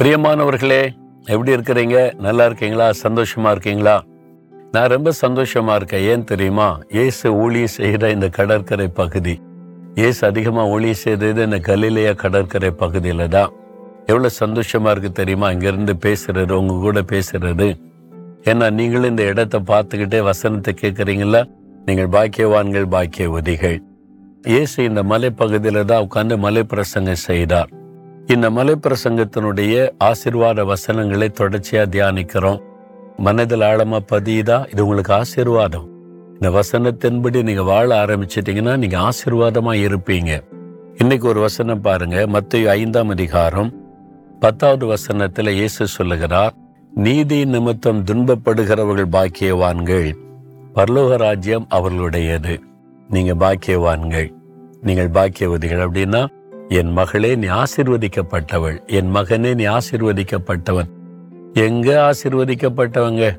பிரியமானவர்களே எப்படி இருக்கிறீங்க? நல்லா இருக்கீங்களா? சந்தோஷமா இருக்கீங்களா? நான் ரொம்ப சந்தோஷமா இருக்கேன். ஏன் தெரியுமா? இயேசு ஊழியம் செய்கிற இந்த கடற்கரை பகுதி. இயேசு அதிகமாக ஊழியம் செய்தது இந்த கலிலையா கடற்கரை பகுதியில் தான். எவ்வளோ சந்தோஷமா இருக்கு தெரியுமா? இங்கிருந்து பேசுறது உங்க கூட பேசுறது. ஏன்னா நீங்களும் இந்த இடத்தை பார்த்துக்கிட்டே வசனத்தை கேட்குறீங்களா நீங்கள் பாக்கியவான்கள் பாக்கியவதிகள். இயேசு இந்த மலைப்பகுதியில் தான் உட்காந்து மலை பிரசங்கம் செய்தார். இந்த மலை பிரசங்கத்தினுடைய ஆசிர்வாத வசனங்களை தொடர்ச்சியா தியானிக்கிறோம். மனதில் ஆழமா பதியுதா? இது உங்களுக்கு ஆசீர்வாதம். இந்த வசனத்தின்படி நீங்க வாழ ஆரம்பிச்சிட்டீங்கன்னா நீங்க ஆசிர்வாதமா இருப்பீங்க. இன்னைக்கு ஒரு வசனம் பாருங்க. மத்திய ஐந்தாம் அதிகாரம் பத்தாவது வசனத்துல இயேசு சொல்லுகிறார் நீதி நிமித்தம் துன்பப்படுகிறவர்கள் பாக்கியவான்கள். பரலோக ராஜ்யம் அவர்களுடையது. நீங்க பாக்கியவான்கள். நீங்கள் பாக்கியவதிகள் அப்படின்னா என் மகளே நீ ஆசிர்வதிக்கப்பட்டவள். என் மகனே நீ ஆசிர்வதிக்கப்பட்டவன். எங்க ஆசிர்வதிக்கப்பட்டவங்க?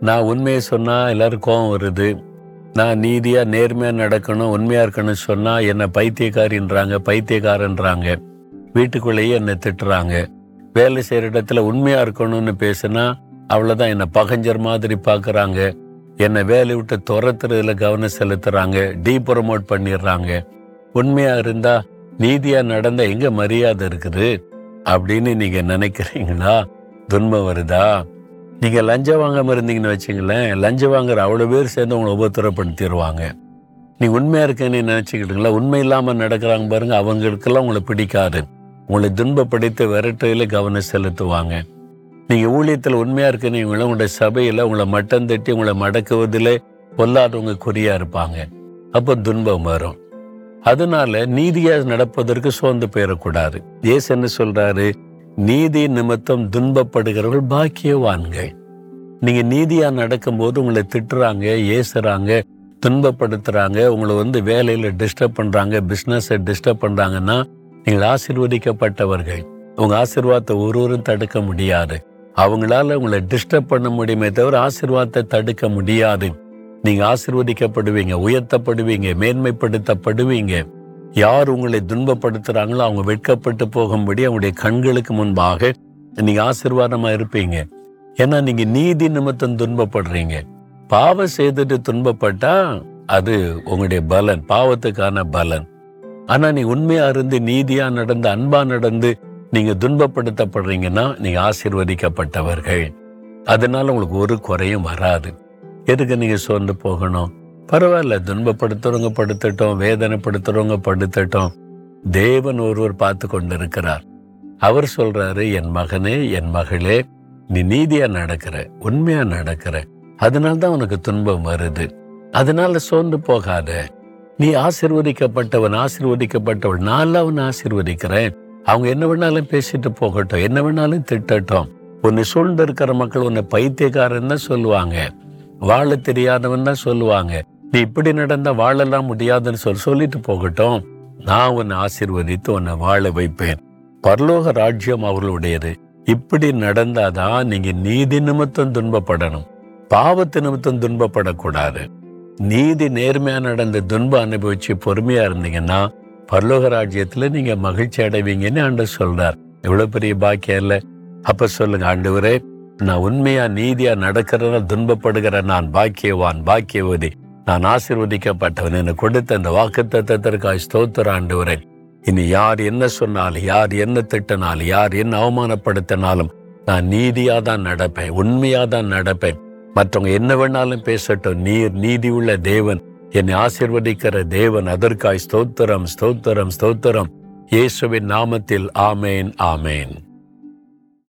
நான் உண்மையை சொன்னா எல்லாரும் கோவம் வருது. நான் நீதியா நேர்மையா நடக்கணும் உண்மையா இருக்கணும்னு சொன்னா என்னை பைத்தியக்காரின்றாங்க பைத்தியக்காரன்றாங்க. வீட்டுக்குள்ளேயே என்னை திட்டுறாங்க. வேலை செய்யற இடத்துல உண்மையா இருக்கணும்னு பேசினா அவ்வளவுதான் என்னை பகஞ்சர் மாதிரி பாக்குறாங்க. என்னை வேலை விட்டு துரத்துறதுல கவனம் செலுத்துறாங்க டீ ப்ரமோட் பண்ணிடுறாங்க. உண்மையா இருந்தா நீதியாக நடந்த எங்க மரியாதை இருக்குது? அப்படின்னு நீங்க நினைக்கிறீங்களா துன்பம் வருதா? நீங்க லஞ்சம் வாங்காம இருந்தீங்கன்னு வச்சுங்களேன் லஞ்சம் வாங்குற அவ்வளோ பேர் சேர்ந்து உங்களை உபத்திரப்படுத்திடுவாங்க நீ உண்மையா இருக்கேன்னு நினைச்சுக்கிட்டீங்களா? உண்மை இல்லாமல் நடக்கிறாங்க பாருங்க அவங்களுக்கெல்லாம் உங்களை பிடிக்காது. உங்களை துன்பப்படுத்த விரட்டையில கவனம் செலுத்துவாங்க. நீங்க ஊழியத்தில் உண்மையா இருக்கீங்களா உங்களுடைய சபையில உங்களை மட்டம் தட்டி உங்களை மடக்குவதிலே பொல்லாதவங்க குறியா இருப்பாங்க. அப்போ துன்பம் வரும். அதனால நீதியா நடப்பதற்கு சோர்ந்து போயிடக்கூடாது. ஏசு என்ன சொல்றாரு? நீதி நிமித்தம் துன்பப்படுகிறவர்கள் பாக்கியவான்கள். நீங்க நீதியா நடக்கும்போது உங்களை திட்டுறாங்க ஏசுறாங்க துன்பப்படுத்துறாங்க உங்களை வந்து வேலையில டிஸ்டர்ப் பண்றாங்க பிசினஸை டிஸ்டர்ப் பண்றாங்கன்னா நீங்கள் ஆசிர்வதிக்கப்பட்டவர்கள். உங்க ஆசிர்வாதத்தை ஒருவரும் தடுக்க முடியாது. அவங்களால உங்களை டிஸ்டர்ப் பண்ண முடியுமே தவிர ஆசிர்வாதத்தை தடுக்க முடியாது. நீங்க ஆசிர்வதிக்கப்படுவீங்க உயர்த்தப்படுவீங்க மேன்மைப்படுத்தப்படுவீங்க. யார் உங்களை துன்பப்படுத்துறாங்களோ அவங்க வெட்கப்பட்டு போகும்படி அவங்களுடைய கண்களுக்கு முன்பாக நீங்க ஆசீர்வாதமா இருப்பீங்க. ஏன்னா நீங்க நீதி நிமித்தம் துன்பப்படுறீங்க. பாவம் செய்துட்டு துன்பப்பட்டா அது உங்களுடைய பலன் பாவத்துக்கான பலன். ஆனா நீ உண்மையா இருந்து நீதியா நடந்து அன்பா நடந்து நீங்க துன்பப்படுத்தப்படுறீங்கன்னா நீங்க ஆசிர்வதிக்கப்பட்டவர்கள். அதனால உங்களுக்கு ஒரு குறையும் வராது. எதுக்கு நீங்க சோர்ந்து போகணும்? பரவாயில்ல துன்பப்படுத்துறவங்க படுத்துட்டோம் வேதனைப்படுத்துறவங்க படுத்துட்டோம் தேவன் ஒருவர் பார்த்து கொண்டிருக்கிறார். அவர் சொல்றாரு என் மகனே என் மகளே நீ நீதியா நடக்கிற உண்மையா நடக்கிற. அதனால்தான் உனக்கு துன்பம் வருது. அதனால சோர்ந்து போகாத. நீ ஆசிர்வதிக்கப்பட்டவன் ஆசிர்வதிக்கப்பட்டவள். நான் அவன் ஆசிர்வதிக்கிறேன். அவங்க என்ன வேணாலும் பேசிட்டு போகட்டும் என்ன வேணாலும் திட்டட்டும். உன்னை சூழ்ந்து இருக்கிற மக்கள் உன்னை பைத்தியக்காரன் தான் சொல்லுவாங்க. வாழ தெரியாதவன் தான் சொல்லுவாங்க. நீ இப்படி நடந்தா வாழலாம் முடியாதுன்னு சொல்லி சொல்லிட்டு போகட்டும். நான் உன்னை ஆசிர்வதித்து உன்னை வாழ வைப்பேன். பரலோக ராஜ்யம் அவர்களுடையது. இப்படி நடந்தாதான் நீங்க நீதி நிமித்தம் துன்பப்படணும். பாவத்து நிமித்தம் துன்பப்படக்கூடாது. நீதி நேர்மையா நடந்த துன்பம் அனுபவிச்சு பொறுமையா இருந்தீங்கன்னா பரலோக ராஜ்யத்துல நீங்க மகிழ்ச்சி அடைவீங்கன்னு ஆண்டவர் சொல்றார். எவ்வளவு பெரிய பாக்கியம் இல்ல. அப்ப சொல்லுங்க ஆண்டவரே நான் உண்மையா நீதியா நடக்கிறத துன்பப்படுகிற நான் பாக்கியவான் பாக்கியவதி. நான் ஆசிர்வதிக்கப்பட்டவன். எனக்கு கொடுத்த இந்த வாக்கு தத்தத்திற்காய் ஸ்தோத்திர ஆண்டவரே. இனி யார் என்ன சொன்னாலும் யார் என்ன திட்டினாலும் யார் என்ன அவமானப்படுத்தினாலும் நான் நீதியா தான் நடப்பேன் உண்மையா தான் நடப்பேன். மற்றவங்க என்ன வேணாலும் பேசட்டும். நீர் நீதி உள்ள தேவன் என்னை ஆசிர்வதிக்கிற தேவன் அதற்காய் ஸ்தோத்திரம் ஸ்தோத்திரம் ஸ்தோத்திரம். இயேசுவின் நாமத்தில் ஆமேன் ஆமேன்.